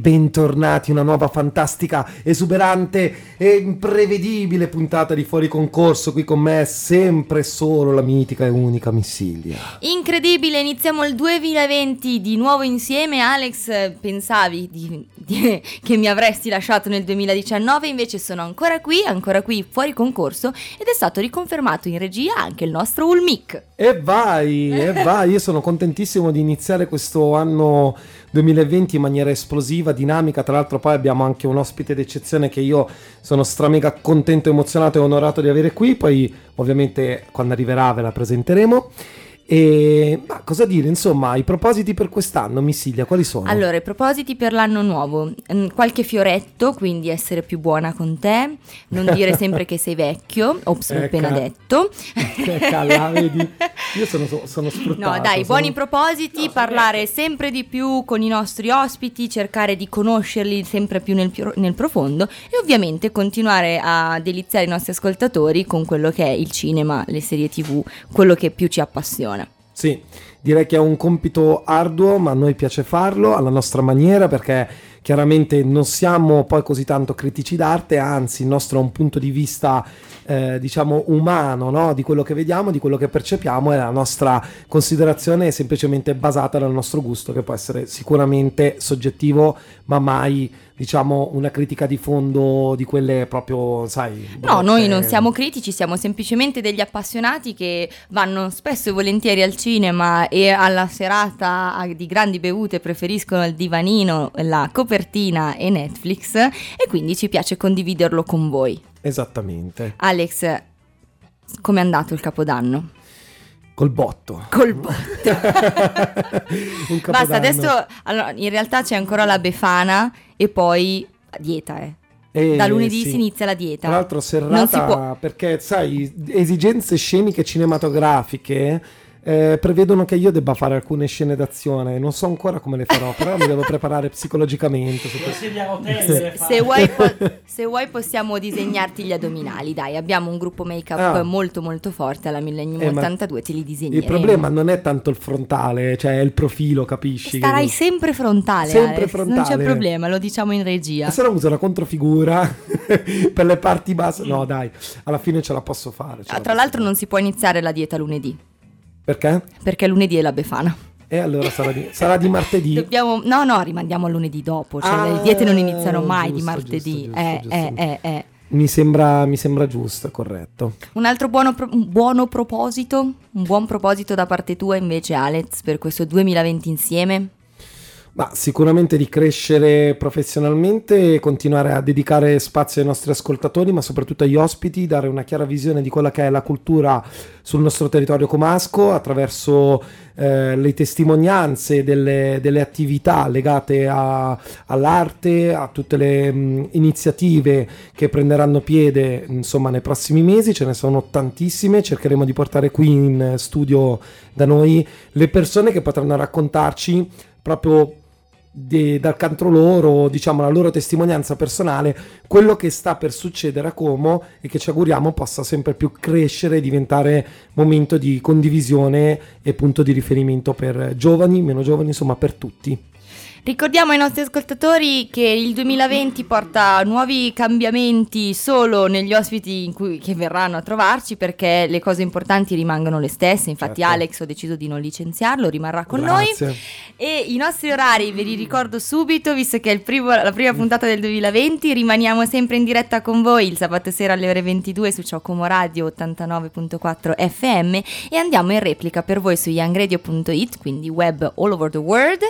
Bentornati, una nuova fantastica, esuberante e imprevedibile puntata di Fuori Concorso. Qui con me è sempre solo la mitica e unica Missilia. Incredibile, iniziamo il 2020 di nuovo insieme. Alex, pensavi di, di, che mi avresti lasciato nel 2019, invece sono ancora qui, ancora qui fuori concorso ed è stato riconfermato in regia anche il nostro Ulmic. E vai, e vai, io sono contentissimo di iniziare questo anno 2020 in maniera esplosiva, dinamica. Tra l'altro, poi abbiamo anche un ospite d'eccezione che io sono stramega contento, emozionato e onorato di avere qui. Poi, ovviamente, quando arriverà ve la presenteremo. E ma cosa dire, insomma, i propositi per quest'anno, Missilia, quali sono? Allora, i propositi per l'anno nuovo, mm, qualche fioretto, quindi essere più buona con te, non dire sempre che sei vecchio, ops, l'ho appena detto. Calla, vedi? Io sono, sono sfruttato. No, dai, sono... buoni propositi, no, parlare sempre di più con i nostri ospiti, cercare di conoscerli sempre più nel, nel profondo e ovviamente continuare a deliziare i nostri ascoltatori con quello che è il cinema, le serie tv, quello che più ci appassiona. Sì, direi che è un compito arduo, ma a noi piace farlo alla nostra maniera perché chiaramente non siamo poi così tanto critici d'arte, anzi il nostro è un punto di vista eh, diciamo umano no? di quello che vediamo, di quello che percepiamo e la nostra considerazione è semplicemente basata dal nostro gusto che può essere sicuramente soggettivo ma mai diciamo una critica di fondo di quelle proprio sai no noi non siamo critici siamo semplicemente degli appassionati che vanno spesso e volentieri al cinema e alla serata di grandi bevute preferiscono il divanino la copertina e Netflix e quindi ci piace condividerlo con voi Esattamente. Alex, com'è andato il capodanno? Col botto. Col botto. Basta, adesso allora, in realtà c'è ancora la befana e poi dieta, eh. Eh, da lunedì sì. si inizia la dieta. Tra l'altro serrata perché sai, esigenze sceniche cinematografiche eh, prevedono che io debba fare alcune scene d'azione. Non so ancora come le farò, però mi devo preparare psicologicamente. Se, se, vuoi po- se, vuoi possiamo disegnarti gli addominali, dai, abbiamo un gruppo make-up ah. molto molto forte alla Millennium eh, 82, te li disegneremo. Il problema non è tanto il frontale, cioè è il profilo, capisci? Starai che... sempre frontale, sempre frontale. non c'è problema, lo diciamo in regia. E se no uso la controfigura per le parti basse, no dai, alla fine ce la posso fare. Ah, tra l'altro non si può iniziare la dieta lunedì. Perché? Perché lunedì è la Befana. E allora sarà di, sarà di martedì. Dobbiamo, no, no, rimandiamo a lunedì dopo. Cioè, ah, le diete non iniziano mai giusto, di martedì. Giusto, giusto, eh, giusto, eh, eh, eh, Mi sembra, mi sembra giusto, corretto. Un altro buono, un buono proposito, un buon proposito da parte tua invece Alex per questo 2020 insieme? Ma sicuramente di crescere professionalmente continuare a dedicare spazio ai nostri ascoltatori, ma soprattutto agli ospiti, dare una chiara visione di quella che è la cultura sul nostro territorio comasco attraverso eh, le testimonianze delle, delle attività legate a, all'arte, a tutte le mh, iniziative che prenderanno piede insomma nei prossimi mesi, ce ne sono tantissime, cercheremo di portare qui in studio da noi le persone che potranno raccontarci proprio di, dal canto loro, diciamo la loro testimonianza personale, quello che sta per succedere a Como e che ci auguriamo possa sempre più crescere e diventare momento di condivisione e punto di riferimento per giovani, meno giovani, insomma per tutti. Ricordiamo ai nostri ascoltatori che il 2020 porta nuovi cambiamenti solo negli ospiti cui, che verranno a trovarci perché le cose importanti rimangono le stesse. Infatti, certo. Alex ho deciso di non licenziarlo, rimarrà con Grazie. noi. E i nostri orari ve li ricordo subito, visto che è primo, la prima puntata del 2020. Rimaniamo sempre in diretta con voi il sabato sera alle ore 22 su Ciocomo Radio 89.4 FM e andiamo in replica per voi su youngradio.it, quindi web all over the world.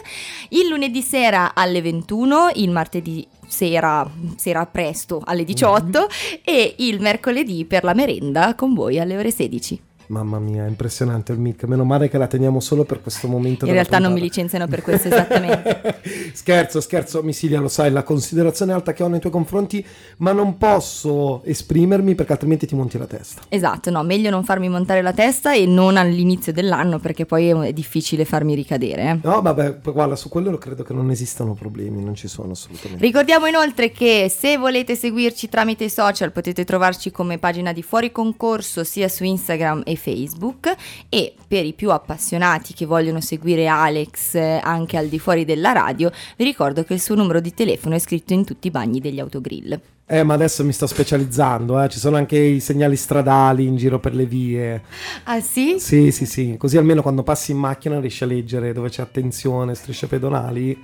Il lunedì lunedì sera alle 21, il martedì sera, sera presto alle 18 mm-hmm. e il mercoledì per la merenda con voi alle ore 16. Mamma mia, impressionante il mic. Meno male che la teniamo solo per questo momento. In realtà puntata. non mi licenziano per questo esattamente. scherzo, scherzo, Missilia, lo sai, la considerazione alta che ho nei tuoi confronti, ma non posso esprimermi perché altrimenti ti monti la testa. Esatto, no, meglio non farmi montare la testa e non all'inizio dell'anno perché poi è difficile farmi ricadere. Eh. No, vabbè, guarda, su quello credo che non esistano problemi, non ci sono assolutamente. Ricordiamo inoltre che se volete seguirci tramite i social potete trovarci come pagina di fuori concorso sia su Instagram e Facebook e per i più appassionati che vogliono seguire Alex eh, anche al di fuori della radio, vi ricordo che il suo numero di telefono è scritto in tutti i bagni degli autogrill. Eh, ma adesso mi sto specializzando, eh. ci sono anche i segnali stradali in giro per le vie. Ah sì? Sì, sì, sì, così almeno quando passi in macchina riesci a leggere dove c'è attenzione, strisce pedonali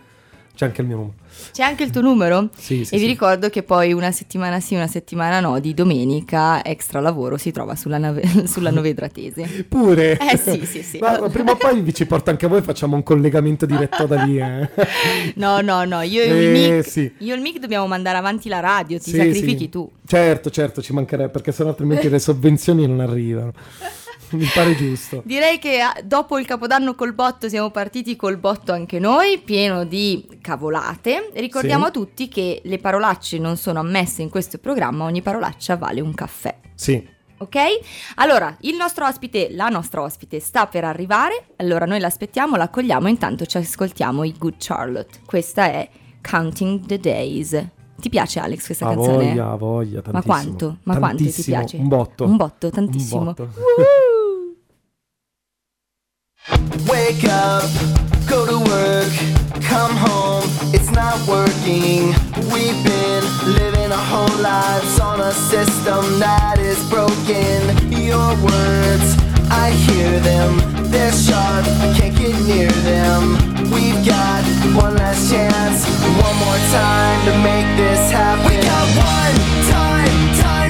c'è anche il mio numero. C'è anche il tuo numero? Sì, sì. E vi sì. ricordo che poi una settimana sì, una settimana no, di domenica extra lavoro si trova sulla, nave- sulla Novedratese. Pure? Eh sì, sì, sì. Ma prima o poi vi ci porto anche voi, facciamo un collegamento diretto da lì. Eh. No, no, no, io e il Eh, mic, sì. io e il mic dobbiamo mandare avanti la radio, ti Sì, sacrifichi sì. tu. Certo, certo, ci mancherebbe, perché sennò altrimenti le sovvenzioni non arrivano. Mi pare giusto. Direi che ah, dopo il capodanno col botto siamo partiti col botto anche noi, pieno di cavolate. Ricordiamo Sì. a tutti che le parolacce non sono ammesse in questo programma, ogni parolaccia vale un caffè. Sì. Ok? Allora, il nostro ospite, la nostra ospite sta per arrivare, allora noi l'aspettiamo, l'accogliamo, intanto ci ascoltiamo i Good Charlotte. Questa è Counting the Days. Ti piace Alex questa Ha canzone? voglia, ha voglia, tantissimo. Ma quanto? Ma quanto ti piace? Un botto. Un botto, tantissimo. Un botto. Wake up, go to work, come home, it's not working. We've been living our whole lives on a system that is broken. Your words, I hear them, they're sharp, can't get near them. We've got one last chance, one more time to make this happen. We got one time, time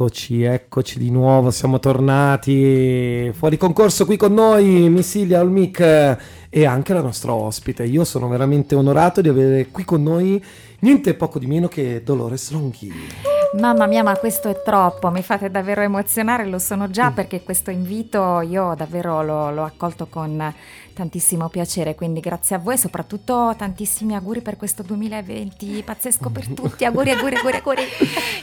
rieccoci, eccoci di nuovo, siamo tornati fuori concorso qui con noi, Missilia Olmic eh, e anche la nostra ospite. Io sono veramente onorato di avere qui con noi niente poco di meno che Dolores Longhi. Mamma mia, ma questo è troppo, mi fate davvero emozionare, lo sono Mm. già perché questo invito io davvero l'ho, l'ho accolto con tantissimo piacere, quindi grazie a voi e soprattutto tantissimi auguri per questo 2020, pazzesco per tutti, auguri, auguri, auguri, auguri.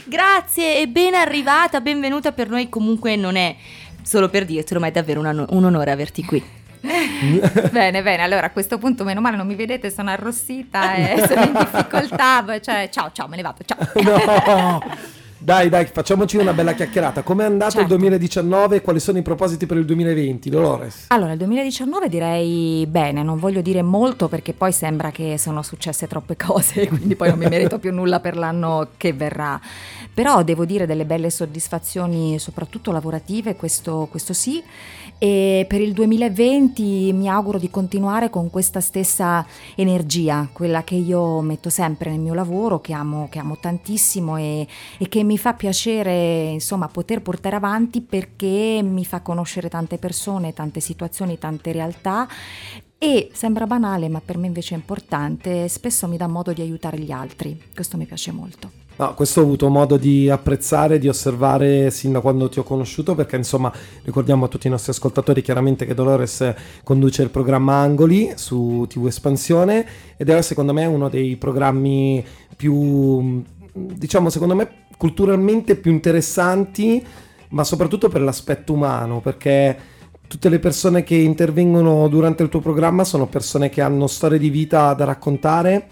Grazie e ben arrivata, benvenuta per noi comunque non è solo per dirtelo, ma è davvero un, un onore averti qui. bene, bene, allora a questo punto meno male non mi vedete, sono arrossita e sono in difficoltà, cioè ciao, ciao, me ne vado, ciao. No! Dai, dai, facciamoci una bella chiacchierata. Com'è andato Certo. il 2019 e quali sono i propositi per il 2020, Dolores? Allora, il 2019 direi bene, non voglio dire molto perché poi sembra che sono successe troppe cose, quindi poi non mi merito più nulla per l'anno che verrà. Però devo dire delle belle soddisfazioni, soprattutto lavorative, questo, questo sì. E per il 2020 mi auguro di continuare con questa stessa energia, quella che io metto sempre nel mio lavoro, che amo, che amo tantissimo e, e che mi fa piacere insomma poter portare avanti perché mi fa conoscere tante persone, tante situazioni, tante realtà e sembra banale ma per me invece è importante, spesso mi dà modo di aiutare gli altri, questo mi piace molto. No, questo ho avuto modo di apprezzare, di osservare sin da quando ti ho conosciuto, perché insomma ricordiamo a tutti i nostri ascoltatori chiaramente che Dolores conduce il programma Angoli su TV Espansione ed è secondo me uno dei programmi più, diciamo secondo me culturalmente più interessanti, ma soprattutto per l'aspetto umano, perché tutte le persone che intervengono durante il tuo programma sono persone che hanno storie di vita da raccontare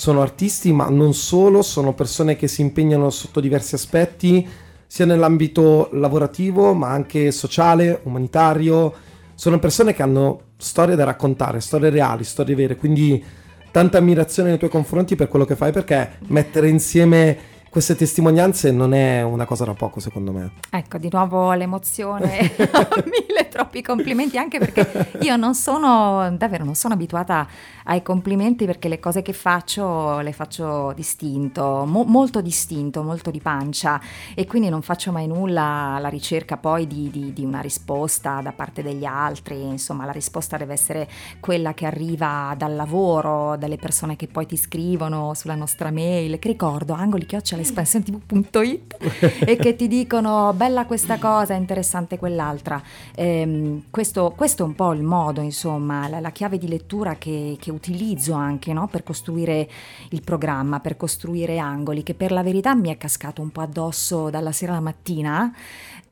sono artisti, ma non solo, sono persone che si impegnano sotto diversi aspetti, sia nell'ambito lavorativo, ma anche sociale, umanitario. Sono persone che hanno storie da raccontare, storie reali, storie vere, quindi tanta ammirazione nei tuoi confronti per quello che fai, perché mettere insieme queste testimonianze non è una cosa da poco, secondo me. Ecco, di nuovo l'emozione, mille troppi complimenti, anche perché io non sono, davvero non sono abituata ai complimenti perché le cose che faccio le faccio distinto, mo- molto distinto, molto di pancia. E quindi non faccio mai nulla alla ricerca poi di, di- di una risposta da parte degli altri, insomma la risposta deve essere quella che arriva dal lavoro, dalle persone che poi ti scrivono sulla nostra mail, che ricordo, angoli espansione.it e che ti dicono bella questa cosa, interessante quell'altra. Ehm, questo, questo è un po' il modo, insomma, la, la chiave di lettura che, che utilizzo anche no, per costruire il programma, per costruire angoli, che per la verità mi è cascato un po' addosso dalla sera alla mattina.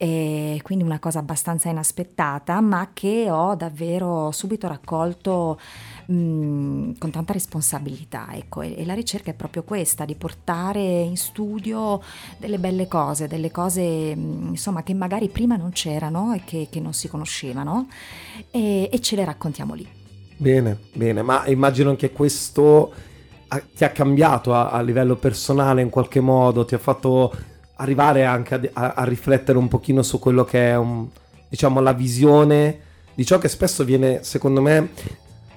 E quindi una cosa abbastanza inaspettata, ma che ho davvero subito raccolto con tanta responsabilità. Ecco, e, la ricerca è proprio questa, di portare in studio delle belle cose, delle cose insomma che magari prima non c'erano e che, che non si conoscevano e, e ce le raccontiamo lì. Bene, bene, ma immagino che questo ti ha cambiato a, a livello personale in qualche modo, ti ha fatto arrivare anche a, a- a riflettere un pochino su quello che è un- diciamo la visione di ciò che spesso viene, secondo me,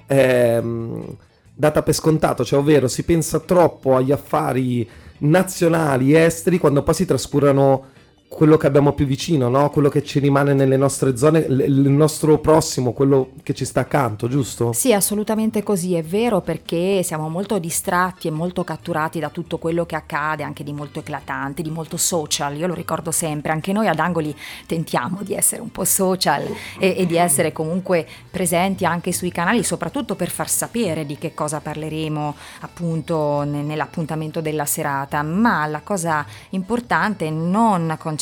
ehm, data per scontato, cioè ovvero si pensa troppo agli affari nazionali, esteri, quando poi si trascurano quello che abbiamo più vicino, no? quello che ci rimane nelle nostre zone, il nostro prossimo, quello che ci sta accanto, giusto? Sì, assolutamente così, è vero perché siamo molto distratti e molto catturati da tutto quello che accade, anche di molto eclatante, di molto social, io lo ricordo sempre, anche noi ad Angoli tentiamo di essere un po' social e, e di essere comunque presenti anche sui canali, soprattutto per far sapere di che cosa parleremo appunto ne- nell'appuntamento della serata, ma la cosa importante è non concentrarsi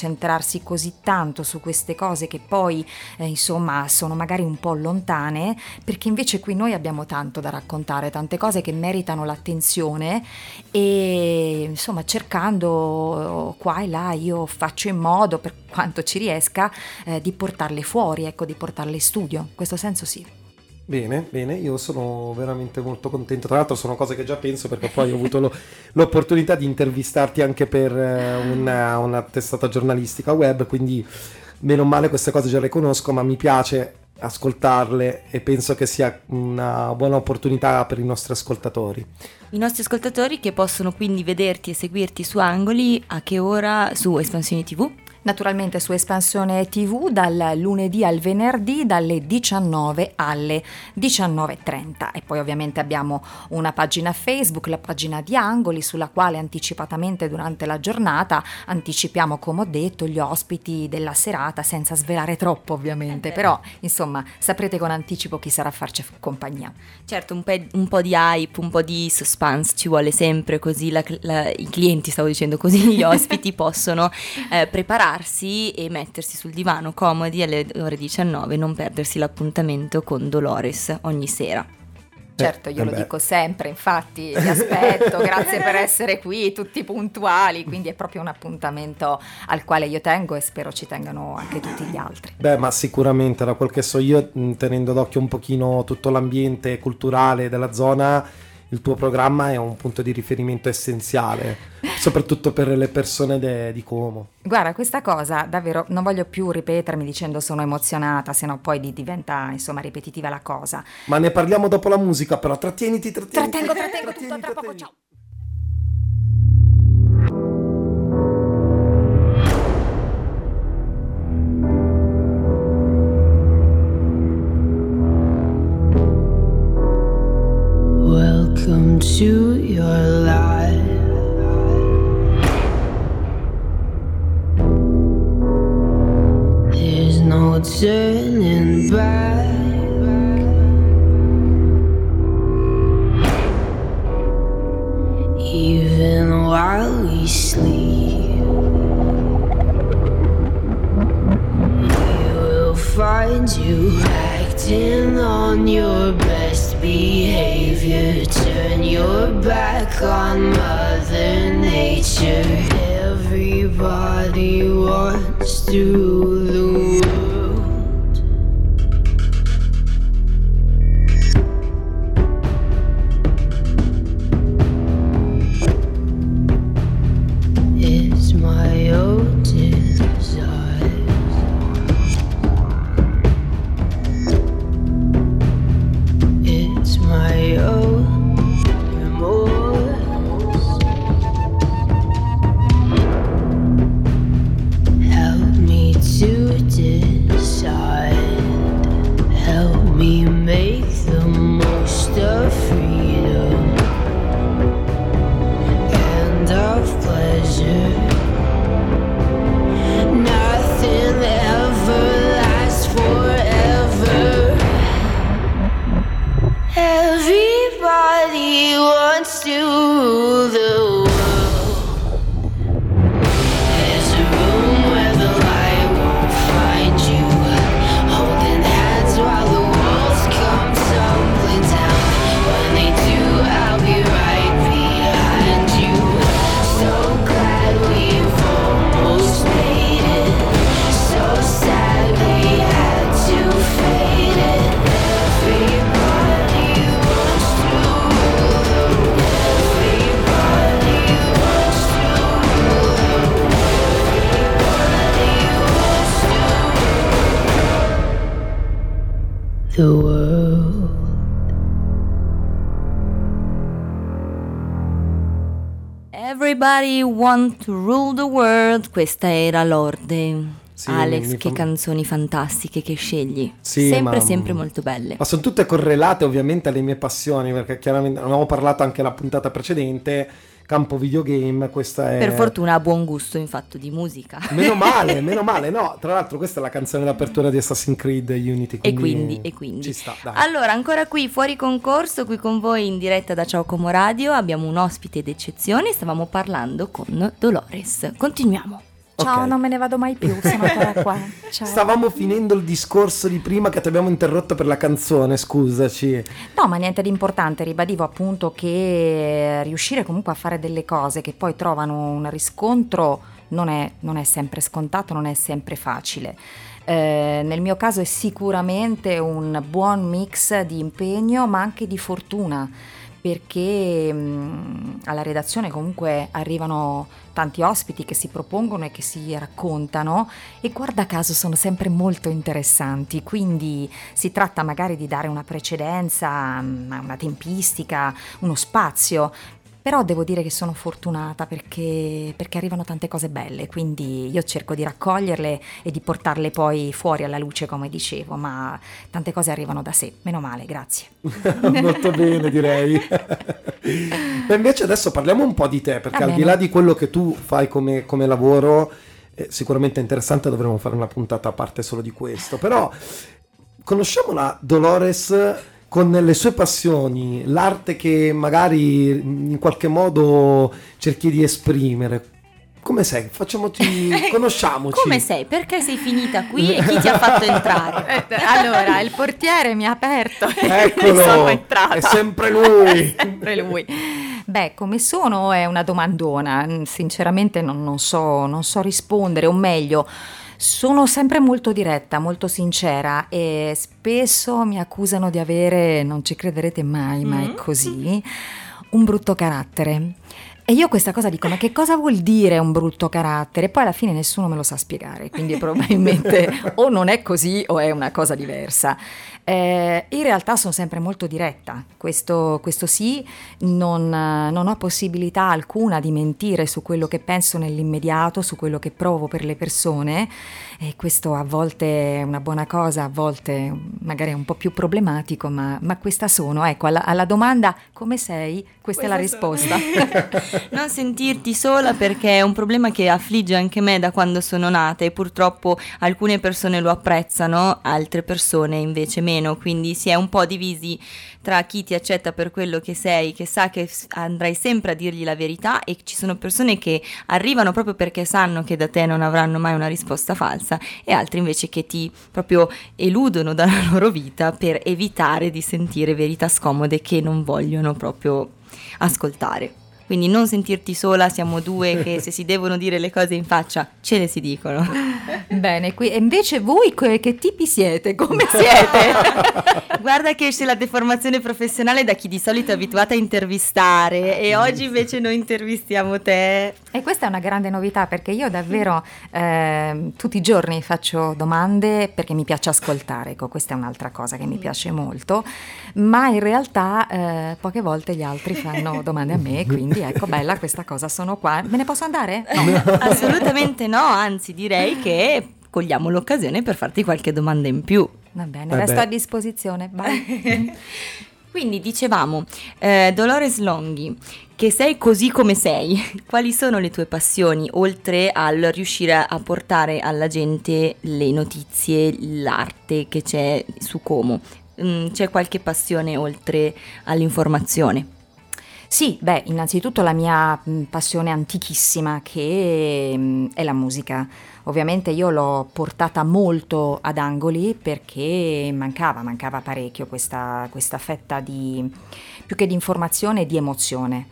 così tanto su queste cose che poi eh, insomma sono magari un po' lontane, perché invece qui noi abbiamo tanto da raccontare, tante cose che meritano l'attenzione e insomma cercando qua e là io faccio in modo per quanto ci riesca eh, di portarle fuori, ecco, di portarle in studio, in questo senso sì. Bene, bene, io sono veramente molto contento. Tra l'altro sono cose che già penso perché poi ho avuto lo- l'opportunità di intervistarti anche per eh, una, una testata giornalistica web, quindi meno male queste cose già le conosco, ma mi piace ascoltarle e penso che sia una buona opportunità per i nostri ascoltatori. I nostri ascoltatori che possono quindi vederti e seguirti su Angoli a che ora su Espansioni TV? Naturalmente su Espansione TV dal lunedì al venerdì dalle 19 alle 19.30 e poi ovviamente abbiamo una pagina Facebook, la pagina di Angoli sulla quale anticipatamente durante la giornata anticipiamo come ho detto gli ospiti della serata senza svelare troppo ovviamente, però insomma saprete con anticipo chi sarà a farci compagnia. Certo, un, pe- un po' di hype, un po' di suspense ci vuole sempre, così la- la- i clienti, stavo dicendo così, gli ospiti possono eh, prepararsi e mettersi sul divano comodi alle ore 19 non perdersi l'appuntamento con Dolores ogni sera. Certo, io eh lo dico sempre, infatti vi aspetto, grazie per essere qui, tutti puntuali, quindi è proprio un appuntamento al quale io tengo e spero ci tengano anche tutti gli altri. Beh, ma sicuramente, da quel che so io, tenendo d'occhio un pochino tutto l'ambiente culturale della zona, il tuo programma è un punto di riferimento essenziale, soprattutto per le persone de- di Como. Guarda, questa cosa davvero non voglio più ripetermi dicendo sono emozionata, sennò poi di- diventa insomma ripetitiva la cosa. Ma ne parliamo dopo la musica, però trattieniti, trattieniti. Trattengo, trattengo tutto, tra poco, ciao. Welcome to your life. There's no turning back. Even while we sleep, we will find you acting on your best behavior. Turn your back on Mother Nature. Everybody wants to Questa era Lorde. Sì, Alex, che fa- canzoni fantastiche che scegli. Sì, sempre, ma- sempre molto belle. Ma sono tutte correlate ovviamente alle mie passioni, perché chiaramente avevamo parlato anche la puntata precedente, campo videogame, questa è... Per fortuna ha buon gusto in fatto di musica. Meno male, meno male, no, tra l'altro questa è la canzone d'apertura di Assassin's Creed Unity, E quindi, quindi, e quindi. ci sta, dai. Allora, ancora qui fuori concorso, qui con voi in diretta da Ciao Como Radio, abbiamo un ospite d'eccezione, stavamo parlando con Dolores. Continuiamo. Ciao, Ok. non me ne vado mai più, sono ancora qua. Ciao. Stavamo finendo il discorso di prima che ti abbiamo interrotto per la canzone, scusaci. No, ma niente di importante, ribadivo appunto che riuscire comunque a fare delle cose che poi trovano un riscontro non è, non è sempre scontato, non è sempre facile. Eh, nel mio caso è sicuramente un buon mix di impegno ma anche di fortuna perché mh, alla redazione comunque arrivano tanti ospiti che si propongono e che si raccontano e guarda caso sono sempre molto interessanti, quindi si tratta magari di dare una precedenza, una tempistica, uno spazio. Però devo dire che sono fortunata perché, perché arrivano tante cose belle, quindi io cerco di raccoglierle e di portarle poi fuori alla luce, come dicevo, ma tante cose arrivano da sé, meno male, grazie. Molto bene, direi. Ma invece adesso parliamo un po' di te, perché Va al di bene. là di quello che tu fai come, come lavoro, eh, sicuramente interessante, dovremmo fare una puntata a parte solo di questo. Però conosciamo la Dolores con le sue passioni, l'arte che magari in qualche modo cerchi di esprimere. come sei? Facciamoci, conosciamoci. Come sei? Perché sei finita qui e chi ti ha fatto entrare? Eh, Allora, il portiere mi ha aperto e Eccolo, sono entrata. è sempre lui. È sempre lui. Beh, come sono è una domandona, sinceramente non, non so, non so rispondere, o meglio, sono sempre molto diretta, molto sincera e spesso mi accusano di avere, non ci crederete mai, ma è così, un brutto carattere. E io questa cosa dico, ma che cosa vuol dire un brutto carattere? Poi alla fine nessuno me lo sa spiegare, quindi probabilmente o non è così o è una cosa diversa. Eh, in realtà sono sempre molto diretta, questo, questo sì, non, non ho possibilità alcuna di mentire su quello che penso nell'immediato, su quello che provo per le persone e questo a volte è una buona cosa, a volte magari è un po' più problematico, ma, ma questa sono. Ecco, alla, alla domanda come sei, questa, è la risposta. non sentirti sola perché è un problema che affligge anche me da quando sono nata e purtroppo alcune persone lo apprezzano, altre persone invece meno, quindi si è un po' divisi tra chi ti accetta per quello che sei, che sa che andrai sempre a dirgli la verità e ci sono persone che arrivano proprio perché sanno che da te non avranno mai una risposta falsa e altri invece che ti proprio eludono dalla loro vita per evitare di sentire verità scomode che non vogliono proprio ascoltare. Quindi non sentirti sola, siamo due che se si devono dire le cose in faccia ce le si dicono. Bene, qui, e invece voi che, che tipi siete? Come siete? Guarda che esce la deformazione professionale da chi di solito è abituata a intervistare e oggi invece noi intervistiamo te. E questa è una grande novità perché io davvero ehm, tutti i giorni faccio domande perché mi piace ascoltare, ecco, questa è un'altra cosa che mi piace molto, ma in realtà eh, poche volte gli altri fanno domande a me, quindi ecco bella questa cosa, sono qua. Me ne posso andare? No. Assolutamente no, anzi direi che cogliamo l'occasione per farti qualche domanda in più. Va bene, Vabbè. resto a disposizione. Vai. Quindi dicevamo, eh, Dolores Longhi, che sei così come sei, quali sono le tue passioni oltre al riuscire a portare alla gente le notizie, l'arte che c'è su Como? Mm, c'è qualche passione oltre all'informazione? Sì, beh, innanzitutto la mia mh, passione antichissima che mh, è la musica. Ovviamente io l'ho portata molto ad angoli perché mancava, mancava parecchio questa, questa fetta di, più che di informazione, di emozione.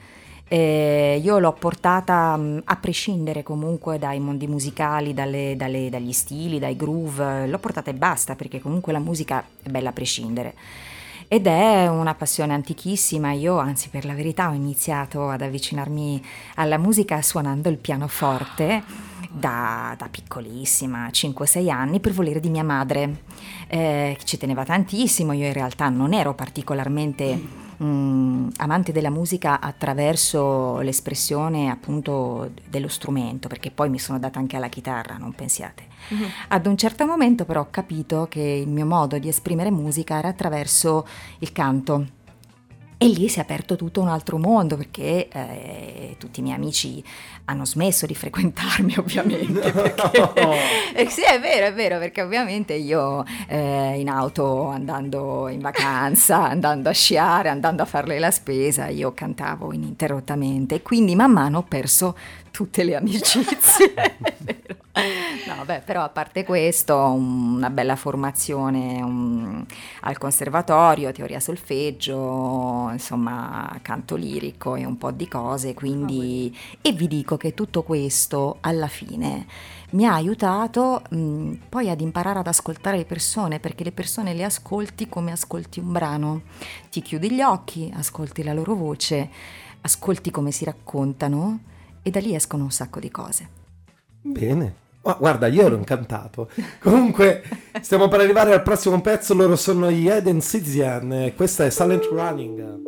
Eh, io l'ho portata mh, a prescindere comunque dai mondi musicali, dalle- dalle- dagli stili, dai groove, l'ho portata e basta perché comunque la musica è bella a prescindere. Ed è una passione antichissima, io anzi per la verità ho iniziato ad avvicinarmi alla musica suonando il pianoforte da, da piccolissima, 5-6 anni, per volere di mia madre, eh, che ci teneva tantissimo, io in realtà non ero particolarmente mm, amante della musica attraverso l'espressione appunto dello strumento, perché poi mi sono data anche alla chitarra, non pensiate. Ad un certo momento però ho capito che il mio modo di esprimere musica era attraverso il canto. E lì si è aperto tutto un altro mondo perché eh, tutti i miei amici hanno smesso di frequentarmi ovviamente. Perché, Eh, sì, è vero, è vero, perché ovviamente io eh, in auto andando in vacanza, andando a sciare, andando a farle la spesa, io cantavo ininterrottamente quindi man mano ho perso tutte le amicizie. No, beh, però a parte questo, una bella formazione un- al conservatorio, teoria solfeggio, insomma, canto lirico e un po' di cose, quindi e vi dico che tutto questo alla fine mi ha aiutato mh, poi ad imparare ad ascoltare le persone, perché le persone le ascolti come ascolti un brano. Ti chiudi gli occhi, ascolti la loro voce, ascolti come si raccontano e da lì escono un sacco di cose. Bene. Ma guarda, io ero incantato. Comunque, stiamo per arrivare al prossimo pezzo. Loro sono gli Eden Citizen. Questa è Silent Running.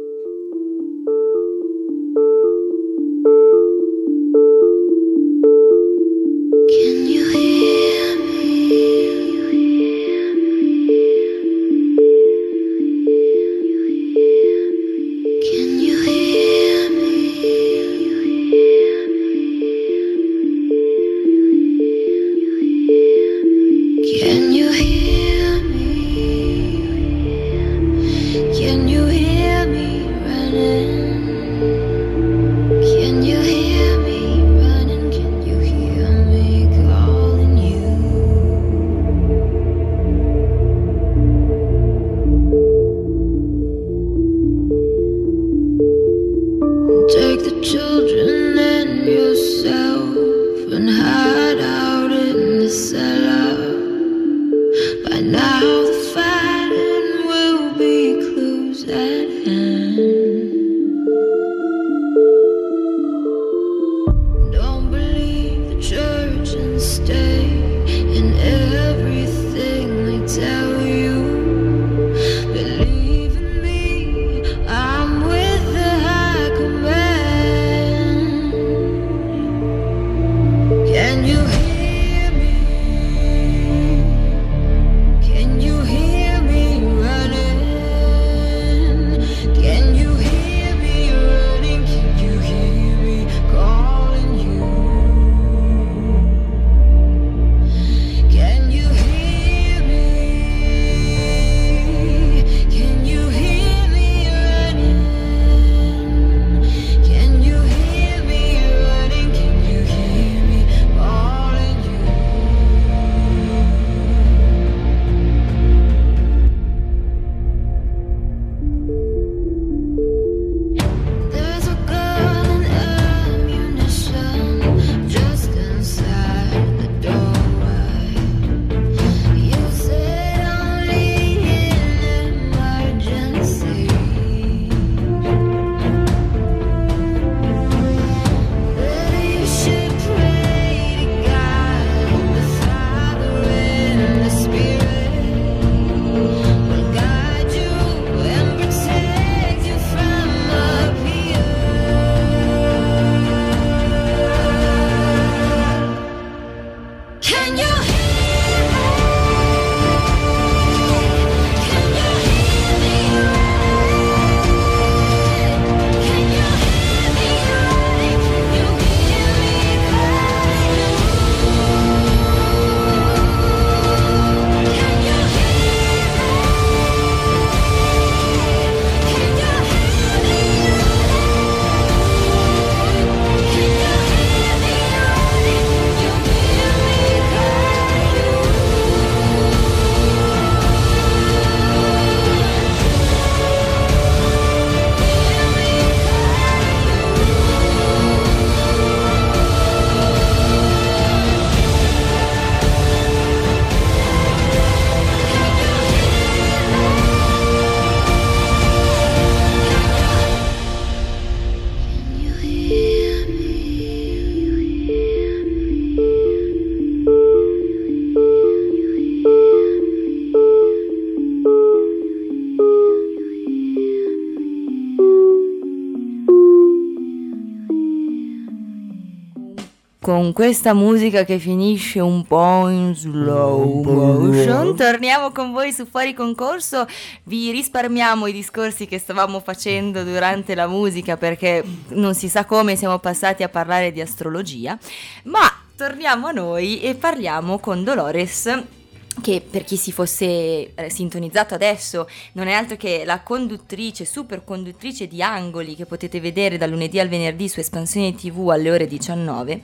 Con questa musica che finisce un po' in slow motion, torniamo con voi su Fuori Concorso. Vi risparmiamo i discorsi che stavamo facendo durante la musica perché non si sa come siamo passati a parlare di astrologia, ma torniamo a noi e parliamo con Dolores che per chi si fosse eh, sintonizzato adesso non è altro che la conduttrice, super conduttrice di Angoli che potete vedere dal lunedì al venerdì su Espansione TV alle ore 19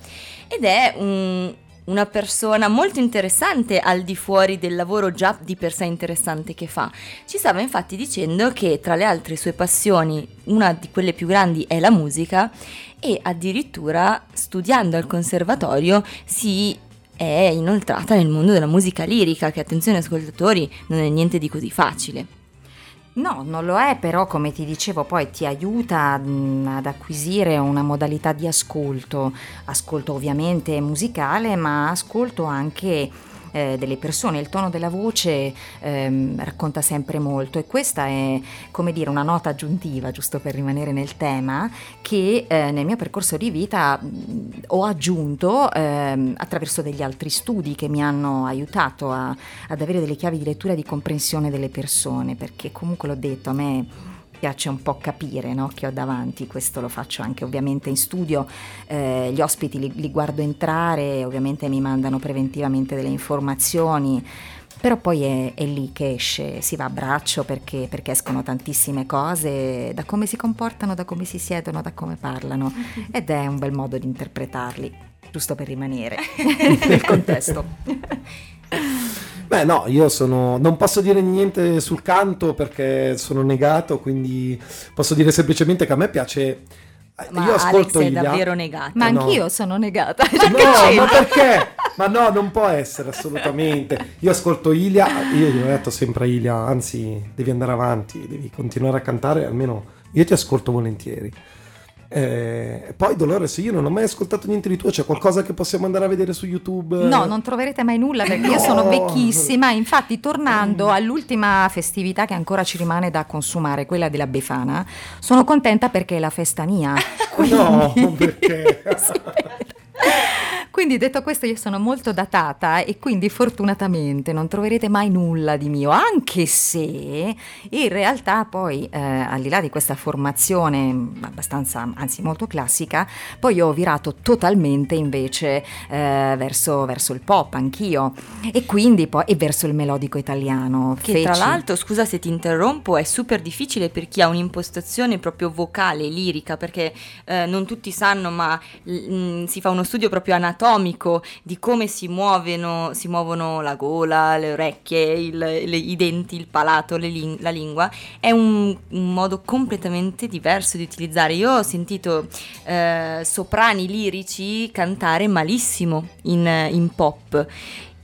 ed è un- una persona molto interessante al di fuori del lavoro già di per sé interessante che fa. Ci stava infatti dicendo che tra le altre sue passioni una di quelle più grandi è la musica e addirittura studiando al conservatorio si è inoltrata nel mondo della musica lirica, che attenzione ascoltatori non è niente di così facile. No, non lo è, però come ti dicevo poi ti aiuta ad acquisire una modalità di ascolto, ascolto ovviamente musicale, ma ascolto anche eh, delle persone, il tono della voce ehm, racconta sempre molto e questa è come dire una nota aggiuntiva, giusto per rimanere nel tema, che eh, nel mio percorso di vita mh, ho aggiunto ehm, attraverso degli altri studi che mi hanno aiutato a- ad avere delle chiavi di lettura e di comprensione delle persone, perché comunque l'ho detto, a me piace un po' capire no, che ho davanti, questo lo faccio anche ovviamente in studio, eh, gli ospiti li, li guardo entrare, ovviamente mi mandano preventivamente delle informazioni, però poi è, è lì che esce, si va a braccio perché, perché escono tantissime cose, da come si comportano, da come si siedono, da come parlano, ed è un bel modo di interpretarli, giusto per rimanere nel contesto. Beh, no, io sono. Non posso dire niente sul canto perché sono negato, quindi posso dire semplicemente che a me piace. Ma io ascolto Alex è Ilia. davvero negato. Ma No. anch'io sono negata. No, ma perché? Ma no, non può essere assolutamente. Io ascolto Ilia, io gli ho detto sempre a Ilia, anzi, devi andare avanti, devi continuare a cantare, almeno io ti ascolto volentieri. Eh, poi Dolores, io non ho mai ascoltato niente di tuo, c'è qualcosa che possiamo andare a vedere su YouTube? No, non troverete mai nulla perché io sono No. vecchissima. Infatti, tornando all'ultima festività che ancora ci rimane da consumare, quella della Befana, sono contenta perché è la festa mia. No, perché? Quindi detto questo io sono molto datata e quindi fortunatamente non troverete mai nulla di mio, anche se in realtà poi eh, al di là di questa formazione abbastanza, anzi molto classica, poi ho virato totalmente invece eh, verso, verso il pop anch'io e quindi poi e verso il melodico italiano. Che tra Feci- l'altro, scusa se ti interrompo, è super difficile per chi ha un'impostazione proprio vocale, lirica, perché eh, non tutti sanno, ma mm, si fa uno studio proprio anatomico di come si muovono, si muovono la gola, le orecchie, il- le- i denti, il palato, le lin- la lingua. È un, un modo completamente diverso di utilizzare. Io ho sentito eh, soprani lirici cantare malissimo in, in pop.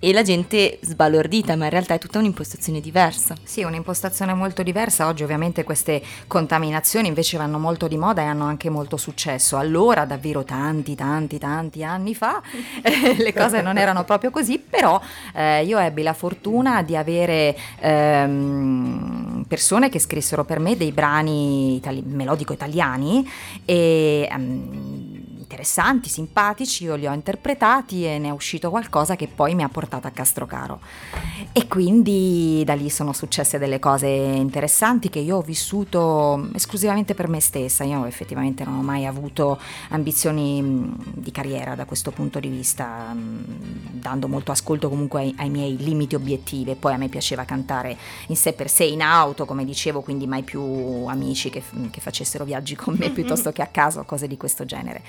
E la gente sbalordita, ma in realtà è tutta un'impostazione diversa. Sì, un'impostazione molto diversa. Oggi ovviamente queste contaminazioni invece vanno molto di moda e hanno anche molto successo. Allora, davvero tanti, tanti, tanti anni fa, le cose non erano proprio così, però eh, io ebbi la fortuna di avere ehm, persone che scrissero per me dei brani itali- melodico italiani e... ehm, interessanti, simpatici, io li ho interpretati e ne è uscito qualcosa che poi mi ha portato a Castrocaro. E quindi da lì sono successe delle cose interessanti che io ho vissuto esclusivamente per me stessa. Io effettivamente non ho mai avuto ambizioni mh, di carriera da questo punto di vista, mh, dando molto ascolto comunque ai, ai miei limiti obiettivi. Poi a me piaceva cantare in sé per sé in auto, come dicevo, quindi mai più amici che, che facessero viaggi con me piuttosto che a casa o cose di questo genere.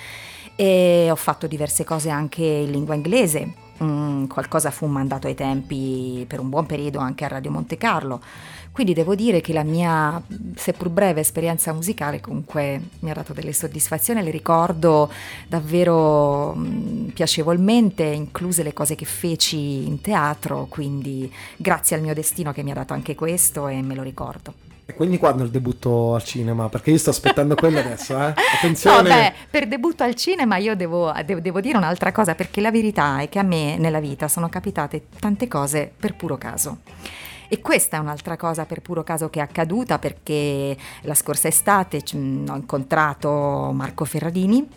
E ho fatto diverse cose anche in lingua inglese. Mm, qualcosa fu mandato ai tempi per un buon periodo anche a Radio Monte Carlo. Quindi devo dire che la mia, seppur breve esperienza musicale, comunque mi ha dato delle soddisfazioni, le ricordo davvero mm, piacevolmente, incluse le cose che feci in teatro, quindi grazie al mio destino che mi ha dato anche questo e me lo ricordo. E quindi quando il debutto al cinema? Perché io sto aspettando quello adesso, eh? Attenzione! No, beh, per debutto al cinema io devo, devo- devo dire un'altra cosa, perché la verità è che a me nella vita sono capitate tante cose per puro caso. E questa è un'altra cosa per puro caso che è accaduta perché la scorsa estate ho incontrato Marco Ferradini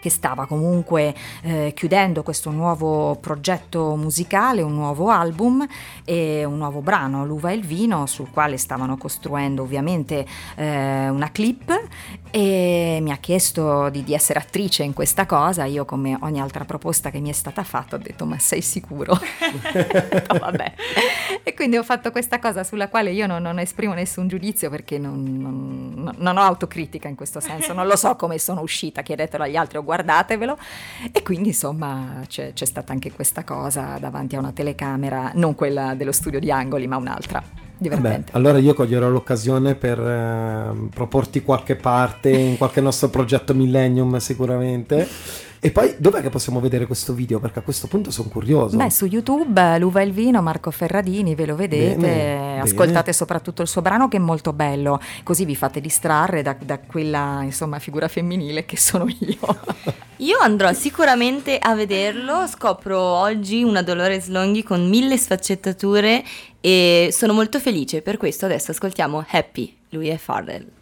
che stava comunque eh, chiudendo questo nuovo progetto musicale, un nuovo album e un nuovo brano, L'uva e il vino, sul quale stavano costruendo ovviamente eh, una clip e mi ha chiesto di, di essere attrice in questa cosa. Io, come ogni altra proposta che mi è stata fatta, ho detto: Ma sei sicuro? Detto, Vabbè. E quindi ho fatto questa cosa sulla quale io non, non esprimo nessun giudizio perché non, non- non ho autocritica in questo senso, non lo so come sono uscita, chiedetelo agli altri o guardatevelo. E quindi insomma c'è, c'è stata anche questa cosa davanti a una telecamera, non quella dello studio di Angoli, ma un'altra. Divertente. allora io coglierò l'occasione per ehm, proporti qualche parte in qualche nostro progetto Millennium sicuramente. E poi dov'è che possiamo vedere questo video? Perché a questo punto sono curioso. Beh, su YouTube L'uva e il vino, Marco Ferradini, ve lo vedete, Bene, ascoltate bene. soprattutto il suo brano che è molto bello, così vi fate distrarre da, da quella insomma figura femminile che sono io. Io andrò sicuramente a vederlo, scopro oggi una Dolores Longhi con mille sfaccettature e sono molto felice, per questo adesso ascoltiamo Happy, lui è Farrell.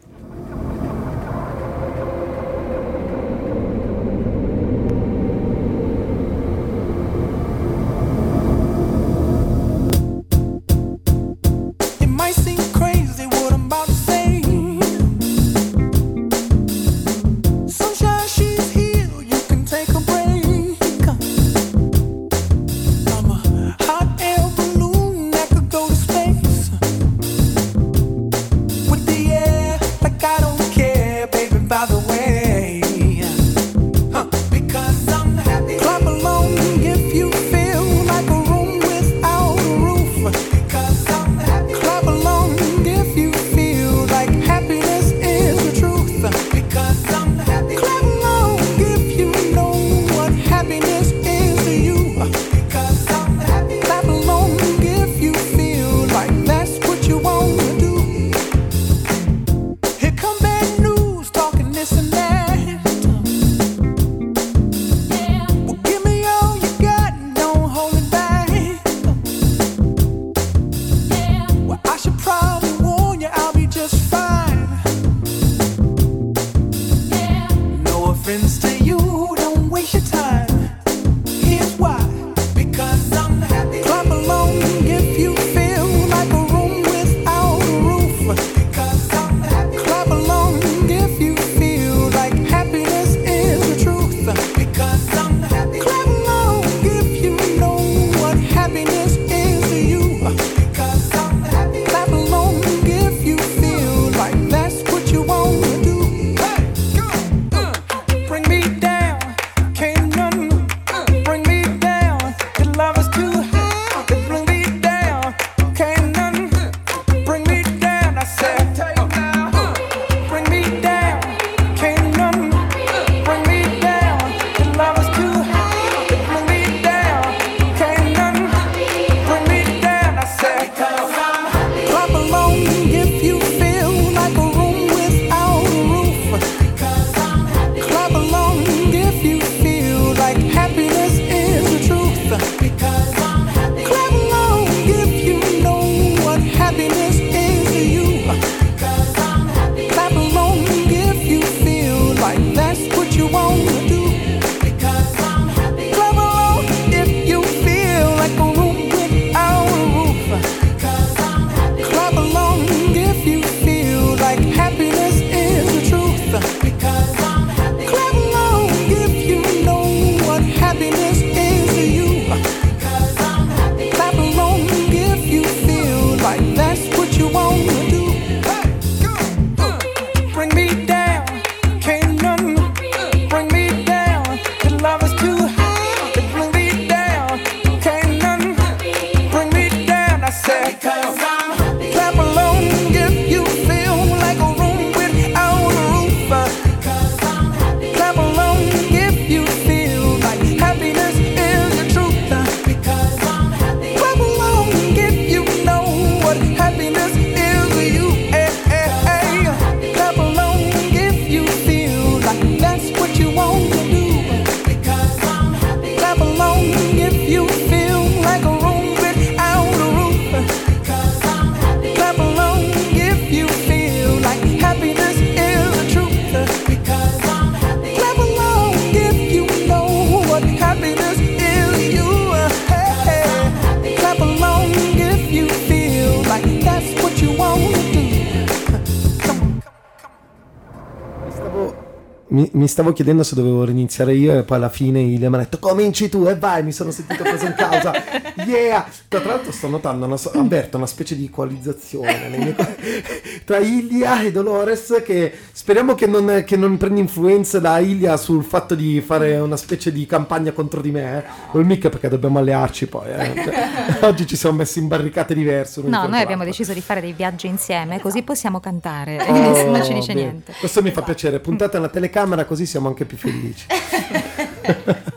Mi, mi stavo chiedendo se dovevo iniziare io e poi alla fine Ilia mi ha detto cominci tu e vai, mi sono sentito preso in causa. Yeah! Tra l'altro sto notando, una, so- avverto una specie di equalizzazione co- tra Ilia e Dolores che speriamo che non, che non prendi influenze da Ilia sul fatto di fare una specie di campagna contro di me. Eh. Col mic perché dobbiamo allearci poi. eh. Cioè, oggi ci siamo messi in barricate diverse. No, noi abbiamo l'altro. deciso di fare dei viaggi insieme, così possiamo cantare e Oh, nessuno ci dice bene. niente. Questo mi fa piacere. Puntate alla telecamera così siamo anche più felici.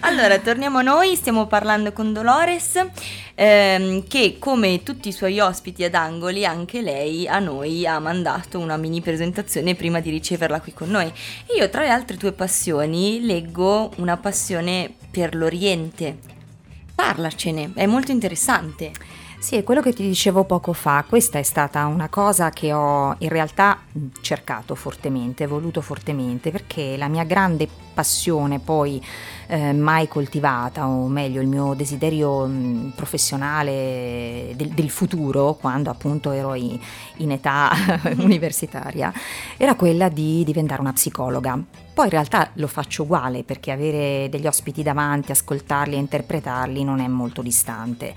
Allora, torniamo a noi, stiamo parlando con Dolores, ehm, che come tutti i suoi ospiti ad angoli, anche lei a noi ha mandato una mini presentazione prima di riceverla qui con noi. Io tra le altre tue passioni leggo una passione per l'Oriente. Parlacene, è molto interessante. Sì, è quello che ti dicevo poco fa. Questa è stata una cosa che ho in realtà cercato fortemente, voluto fortemente, perché la mia grande passione poi eh, mai coltivata, o meglio il mio desiderio mh, professionale del, del futuro, quando appunto ero i- in età universitaria, era quella di diventare una psicologa. Poi in realtà lo faccio uguale perché avere degli ospiti davanti, ascoltarli e interpretarli non è molto distante.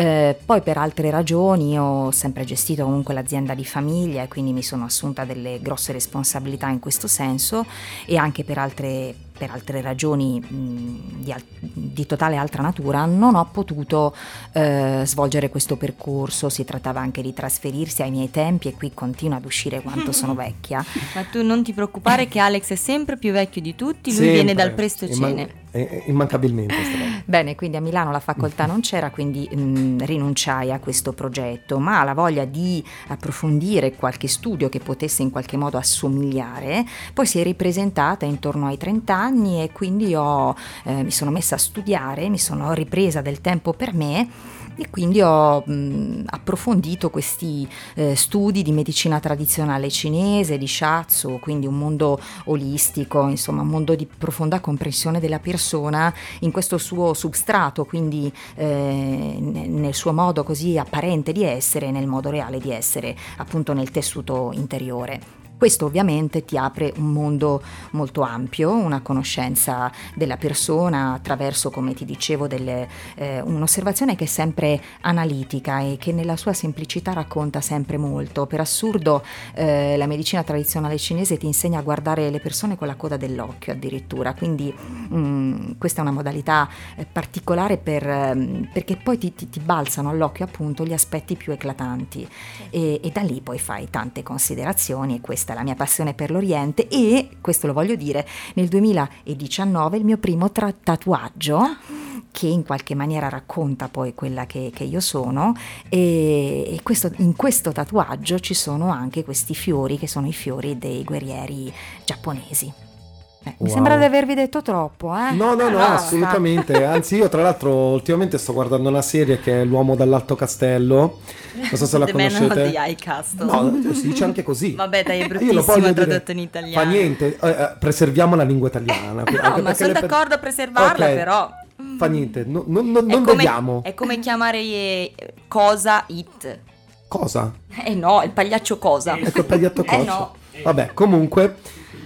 Eh, poi per altre ragioni io ho sempre gestito comunque l'azienda di famiglia e quindi mi sono assunta delle grosse responsabilità in questo senso e anche per altre, per altre ragioni mh, di, al- di totale altra natura non ho potuto eh, svolgere questo percorso, si trattava anche di trasferirsi ai miei tempi e qui continua ad uscire quanto sono vecchia. Ma tu non ti preoccupare che Alex è sempre più vecchio di tutti, lui Sempre. viene dal Prestocene. Imman- eh, immancabilmente. sta roba. Bene, quindi a Milano la facoltà non c'era, quindi mh, rinunciai a questo progetto, ma la voglia di approfondire qualche studio che potesse in qualche modo assomigliare, poi si è ripresentata intorno ai 30 anni e quindi ho, eh, mi sono messa a studiare, mi sono ripresa del tempo per me e quindi ho mh, approfondito questi eh, studi di medicina tradizionale cinese, di shiatsu, quindi un mondo olistico, insomma un mondo di profonda comprensione della persona in questo suo substrato, quindi eh, ne- nel suo modo così apparente di essere nel modo reale di essere appunto nel tessuto interiore. Questo ovviamente ti apre un mondo molto ampio, una conoscenza della persona attraverso, come ti dicevo, delle, eh, un'osservazione che è sempre analitica e che nella sua semplicità racconta sempre molto. Per assurdo eh, la medicina tradizionale cinese ti insegna a guardare le persone con la coda dell'occhio addirittura, quindi mm, questa è una modalità eh, particolare per, ehm, perché poi ti, ti- ti balzano all'occhio appunto gli aspetti più eclatanti. E, e da lì poi fai tante considerazioni e questa è la mia passione per l'Oriente e, questo lo voglio dire, nel 2019 il mio primo tra- tatuaggio che in qualche maniera racconta poi quella che, che io sono e questo- in questo tatuaggio ci sono anche questi fiori che sono i fiori dei guerrieri giapponesi. Eh, Mi Wow. sembra di avervi detto troppo, eh? No, no, no, Basta. assolutamente. Anzi, io tra l'altro ultimamente sto guardando una serie che è L'uomo dall'alto castello. Non so se la The Man of conoscete. the Castle. No, si dice anche così. Vabbè, dai, è Io lo bruttissimo voglio dire. tradotto in italiano. Fa niente, eh, eh, preserviamo la lingua italiana. No, ma sono le per- d'accordo a preservarla, Ok, però. Fa niente, no- non, non, È non come, vediamo. è come chiamare eh, cosa it. Cosa? Eh no, il pagliaccio cosa. Ecco il paglietto Eh coccia. no. Vabbè, comunque,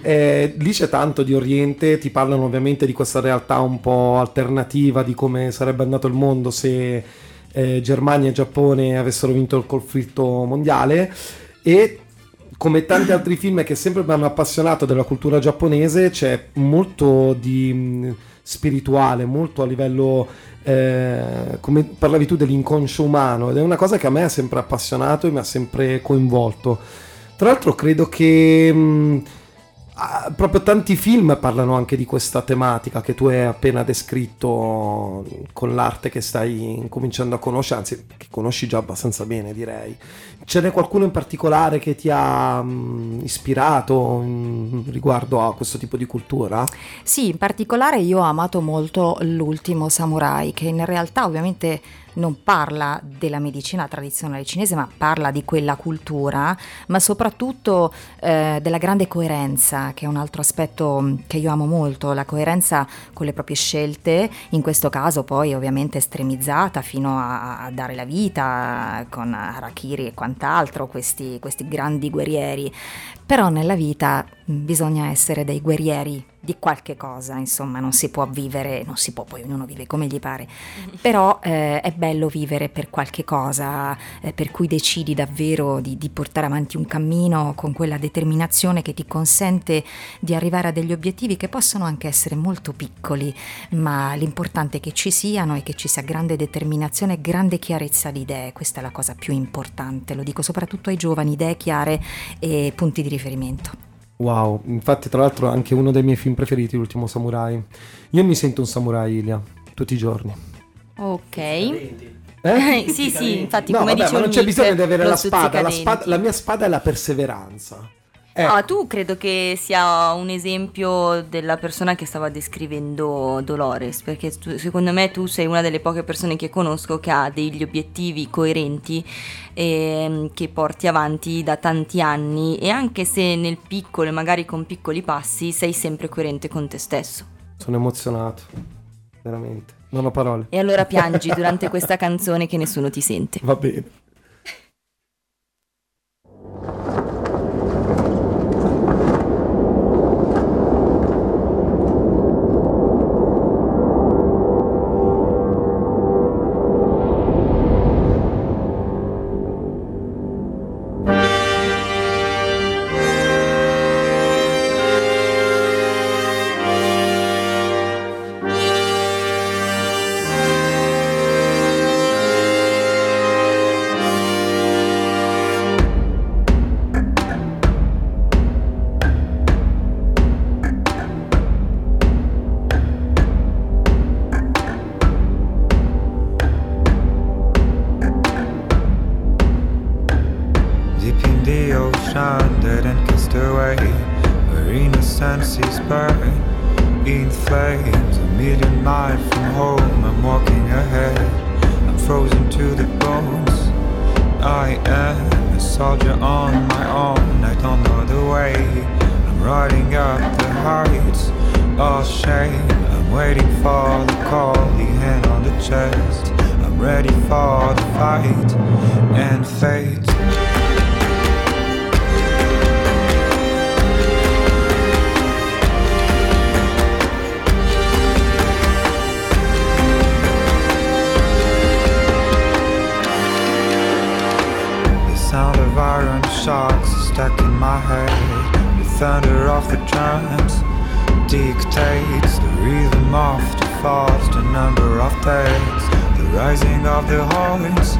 eh, lì c'è tanto di Oriente, ti parlano ovviamente di questa realtà un po' alternativa di come sarebbe andato il mondo se eh, Germania e Giappone avessero vinto il conflitto mondiale e come tanti altri film che sempre mi hanno appassionato della cultura giapponese c'è molto di mh, spirituale, molto a livello eh, come parlavi tu dell'inconscio umano ed è una cosa che a me ha sempre appassionato e mi ha sempre coinvolto. Tra l'altro credo che mh, ah, proprio tanti film parlano anche di questa tematica che tu hai appena descritto con l'arte che stai cominciando a conoscere, anzi che conosci già abbastanza bene direi. Ce n'è qualcuno in particolare che ti ha mh, ispirato mh, riguardo a questo tipo di cultura? Sì, in particolare io ho amato molto l'ultimo samurai, che in realtà ovviamente non parla della medicina tradizionale cinese, ma parla di quella cultura, ma soprattutto eh, della grande coerenza, che è un altro aspetto mh, che io amo molto, la coerenza con le proprie scelte, in questo caso poi ovviamente estremizzata fino a, a dare la vita con Harakiri e quant'altro, questi, questi grandi guerrieri. Però nella vita mh, bisogna essere dei guerrieri di qualche cosa, insomma, non si può vivere, non si può, poi ognuno vive come gli pare, però eh, è bello vivere per qualche cosa, eh, per cui decidi davvero di, di portare avanti un cammino con quella determinazione che ti consente di arrivare a degli obiettivi che possono anche essere molto piccoli, ma l'importante è che ci siano e che ci sia grande determinazione e grande chiarezza di idee, questa è la cosa più importante, lo dico soprattutto ai giovani, idee chiare e punti di riferimento. Wow, infatti tra l'altro anche uno dei miei film preferiti, L'ultimo samurai. Io mi sento un samurai, Ilia, tutti i giorni. Ok. Eh? sì, sì, infatti No, come vabbè, dicevo ma non c'è bisogno di avere la spada. La, spada- la mia spada è la perseveranza. Eh, Ah, tu credo che sia un esempio della persona che stava descrivendo Dolores, perché tu- secondo me tu sei una delle poche persone che conosco che ha degli obiettivi coerenti ehm, che porti avanti da tanti anni e anche se nel piccolo e magari con piccoli passi sei sempre coerente con te stesso. sono emozionato, veramente. Non ho parole. E allora piangi durante questa canzone che nessuno ti sente. Va bene. Hand on the chest. I'm ready for the fight and fate. The sound of iron shocks stuck in my head. The thunder of the drums dictates the rhythm of the falls, the number of days, the rising of the horns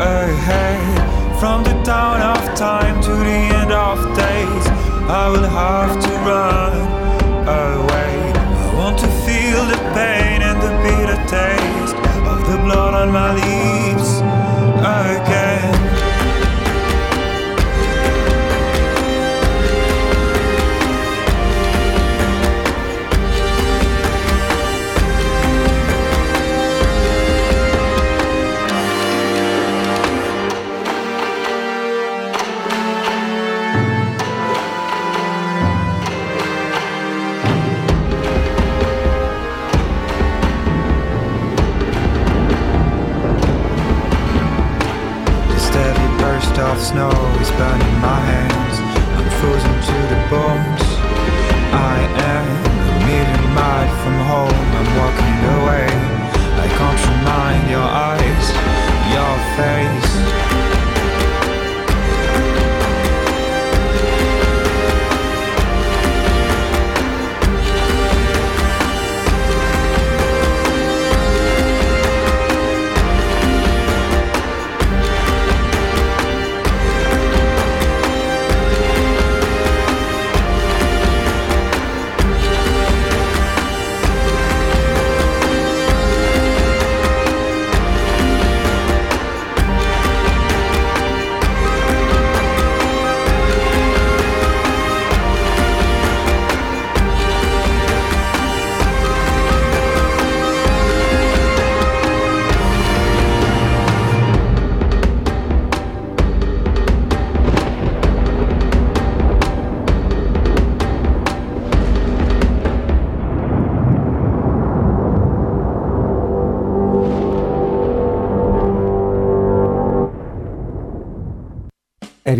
ahead. From the dawn of time to the end of days, I will have to run away. I want to feel the pain and the bitter taste of the blood on my lips again. Burst of snow is burning my hands. I'm frozen to the bones. I am a million miles from home. I'm walking away. I can't remind your eyes, your face.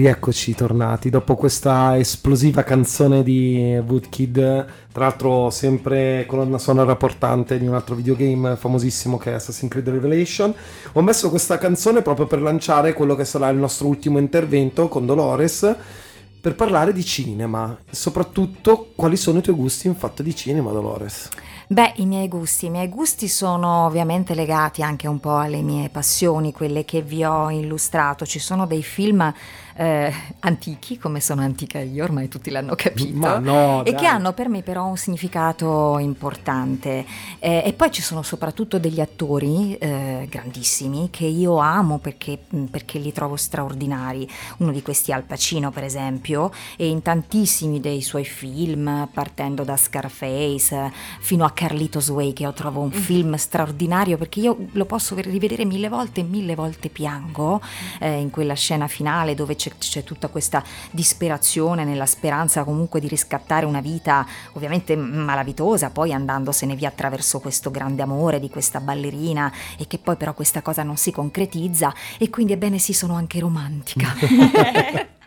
Rieccoci tornati dopo questa esplosiva canzone di Woodkid, tra l'altro sempre colonna sonora portante di un altro videogame famosissimo che è Assassin's Creed Revelation. Ho messo questa canzone proprio per lanciare quello che sarà il nostro ultimo intervento con Dolores per parlare di cinema, soprattutto quali sono i tuoi gusti in fatto di cinema, Dolores. Beh, i miei gusti, i miei gusti sono ovviamente legati anche un po' alle mie passioni, quelle che vi ho illustrato. Ci sono dei film eh, antichi, come sono antica io, ormai tutti l'hanno capito, no, e dai. che hanno per me però un significato importante. Eh, e poi ci sono soprattutto degli attori eh, grandissimi che io amo perché, perché li trovo straordinari. Uno di questi è Al Pacino, per esempio, e in tantissimi dei suoi film, partendo da Scarface fino a Carlitos Way, che io trovo un film straordinario perché io lo posso rivedere mille volte e mille volte piango eh, in quella scena finale dove c'è, c'è tutta questa disperazione nella speranza comunque di riscattare una vita ovviamente malavitosa, poi andandosene via attraverso questo grande amore di questa ballerina e che poi però questa cosa non si concretizza e quindi ebbene sì sono anche romantica.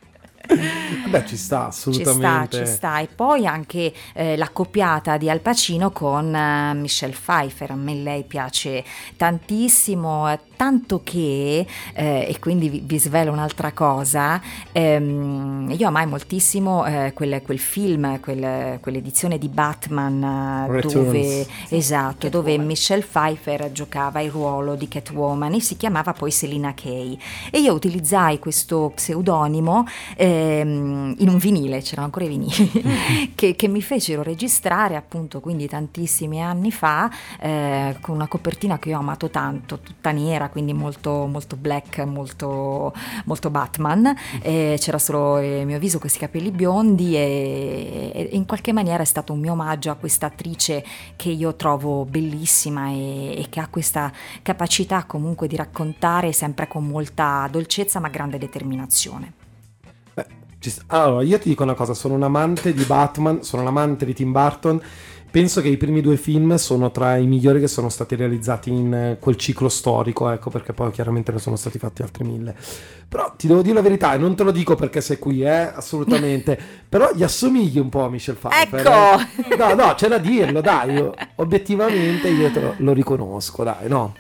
Beh, ci sta Ci sta, assolutamente. ci sta. E poi anche eh, l'accoppiata di Al Pacino con eh, Michelle Pfeiffer. A me lei piace tantissimo, eh, tanto che, eh, e quindi vi, vi svelo un'altra cosa, ehm, io amai moltissimo eh, quel, quel film, quel- quell'edizione di Batman eh, dove, esatto, dove Michelle Pfeiffer giocava il ruolo di Catwoman e si chiamava poi Selina Kay. E io utilizzai questo pseudonimo ehm, in un vinile, c'erano ancora i vinili, che, che mi fecero registrare appunto quindi tantissimi anni fa eh, con una copertina che io ho amato tanto, tutta nera, quindi molto, molto black, molto, molto Batman. E c'era solo il mio viso, questi capelli biondi e, e in qualche maniera è stato un mio omaggio a questa attrice che io trovo bellissima e, e che ha questa capacità comunque di raccontare sempre con molta dolcezza ma grande determinazione. Allora, io ti dico una cosa, sono un amante di Batman, sono un amante di Tim Burton. Penso che i primi due film sono tra i migliori che sono stati realizzati in eh, quel ciclo storico, ecco, perché poi chiaramente ne sono stati fatti altri mille. Però ti devo dire la verità, e non te lo dico perché sei qui, eh, assolutamente. Però gli assomigli un po' a Michelle Pfeiffer. Ecco! eh. No, no, c'è da dirlo, dai. io- obiettivamente io lo, lo riconosco, dai, no.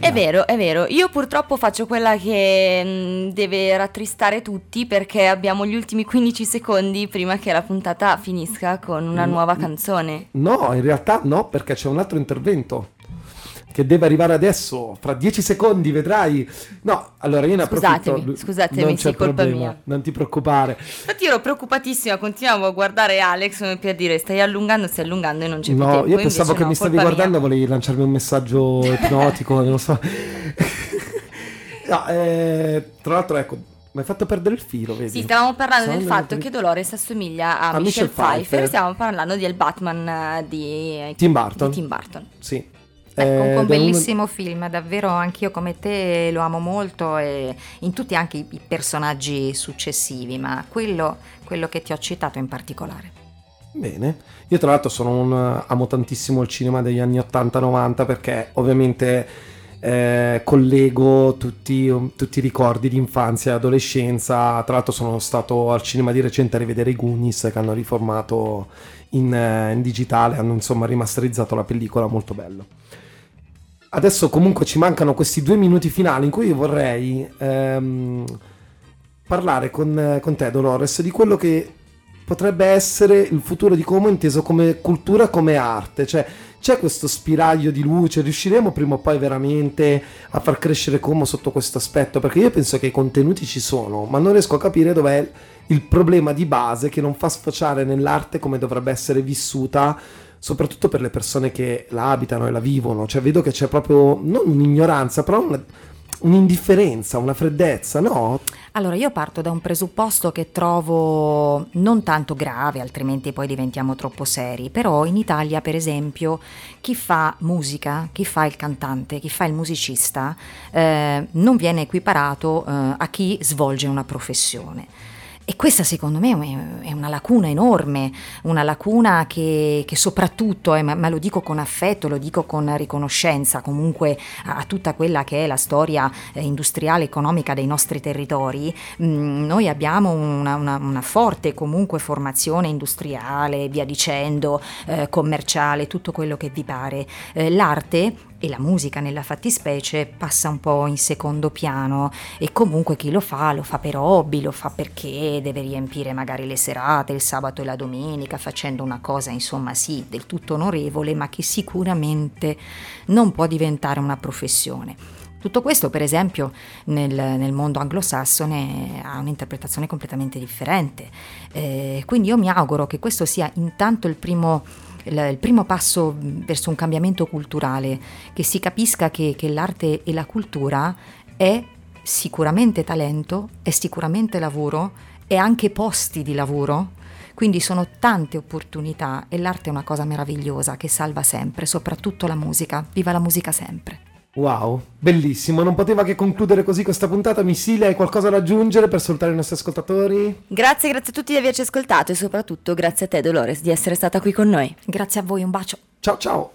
È vero, è vero. Io purtroppo faccio quella che mh, deve rattristare tutti perché abbiamo gli ultimi 15 secondi prima che la puntata finisca con una Mm, nuova canzone. No, in realtà no, perché c'è un altro intervento che deve arrivare adesso. Fra dieci secondi vedrai. No, allora io ne approfitto. Scusatemi, scusatemi, non sì, colpa problema, mia. Non ti preoccupare. Infatti io ero preoccupatissima, continuavo a guardare Alex per dire stai allungando, stai allungando e non c'è più No, tempo. io pensavo che no, mi stavi guardando, volevi lanciarmi un messaggio ipnotico, non so. No, eh, tra l'altro, ecco, mi hai fatto perdere il filo, vedi? Sì, stavamo parlando Stavo del fatto che Dolores assomiglia a, A Michelle Pfeiffer. Pfeiffer. Stiamo parlando del Batman eh, di Tim Burton. di Tim Burton. Sì. Ecco, Eh, un ed è uno- bellissimo film, davvero anch'io come te lo amo molto e in tutti anche i, i personaggi successivi, ma quello, quello che ti ho citato in particolare. Bene, io tra l'altro sono un amo tantissimo il cinema degli anni 80-90 perché ovviamente eh, collego tutti, tutti i ricordi di infanzia e adolescenza. Tra l'altro sono stato al cinema di recente a rivedere i Goonies che hanno riformato in, eh, in digitale, hanno insomma rimasterizzato la pellicola, molto bello. Adesso comunque ci mancano questi due minuti finali in cui io vorrei ehm, parlare con, con te Dolores di quello che potrebbe essere il futuro di Como inteso come cultura, come arte, cioè c'è questo spiraglio di luce, riusciremo prima o poi veramente a far crescere Como sotto questo aspetto? Perché io penso che i contenuti ci sono, ma non riesco a capire dov'è il problema di base che non fa sfociare nell'arte come dovrebbe essere vissuta, soprattutto per le persone che la abitano e la vivono. Cioè vedo che c'è proprio non un'ignoranza, però una- un'indifferenza, una freddezza, no? Allora, io parto da un presupposto che trovo non tanto grave, altrimenti poi diventiamo troppo seri, però in Italia, per esempio, chi fa musica, chi fa il cantante, chi fa il musicista, eh, non viene equiparato eh, a chi svolge una professione. E questa secondo me è- una lacuna enorme, una lacuna che, che soprattutto, eh, ma, ma lo dico con affetto, lo dico con riconoscenza comunque a, a tutta quella che è la storia eh, industriale, economica dei nostri territori, mm, noi abbiamo una, una- una forte comunque formazione industriale, via dicendo, eh, commerciale, tutto quello che vi pare. Eh, l'arte e la musica nella fattispecie passa un po' in secondo piano e comunque chi lo fa lo fa per hobby, lo fa perché deve riempire magari le serate, il sabato e la domenica facendo una cosa insomma sì del tutto onorevole ma che sicuramente non può diventare una professione. Tutto questo, per esempio, nel, nel mondo anglosassone ha un'interpretazione completamente differente. Eh, quindi io mi auguro che questo sia intanto il primo, il, il primo passo verso un cambiamento culturale, che si capisca che, che l'arte e la cultura è sicuramente talento, è sicuramente lavoro, è anche posti di lavoro. Quindi sono tante opportunità e l'arte è una cosa meravigliosa che salva sempre, soprattutto la musica. Viva la musica sempre! Wow, bellissimo. Non poteva che concludere così questa puntata. Missile, hai qualcosa da aggiungere per salutare i nostri ascoltatori? Grazie, grazie a tutti di averci ascoltato e soprattutto grazie a te Dolores di essere stata qui con noi. Grazie a voi, un bacio. Ciao ciao.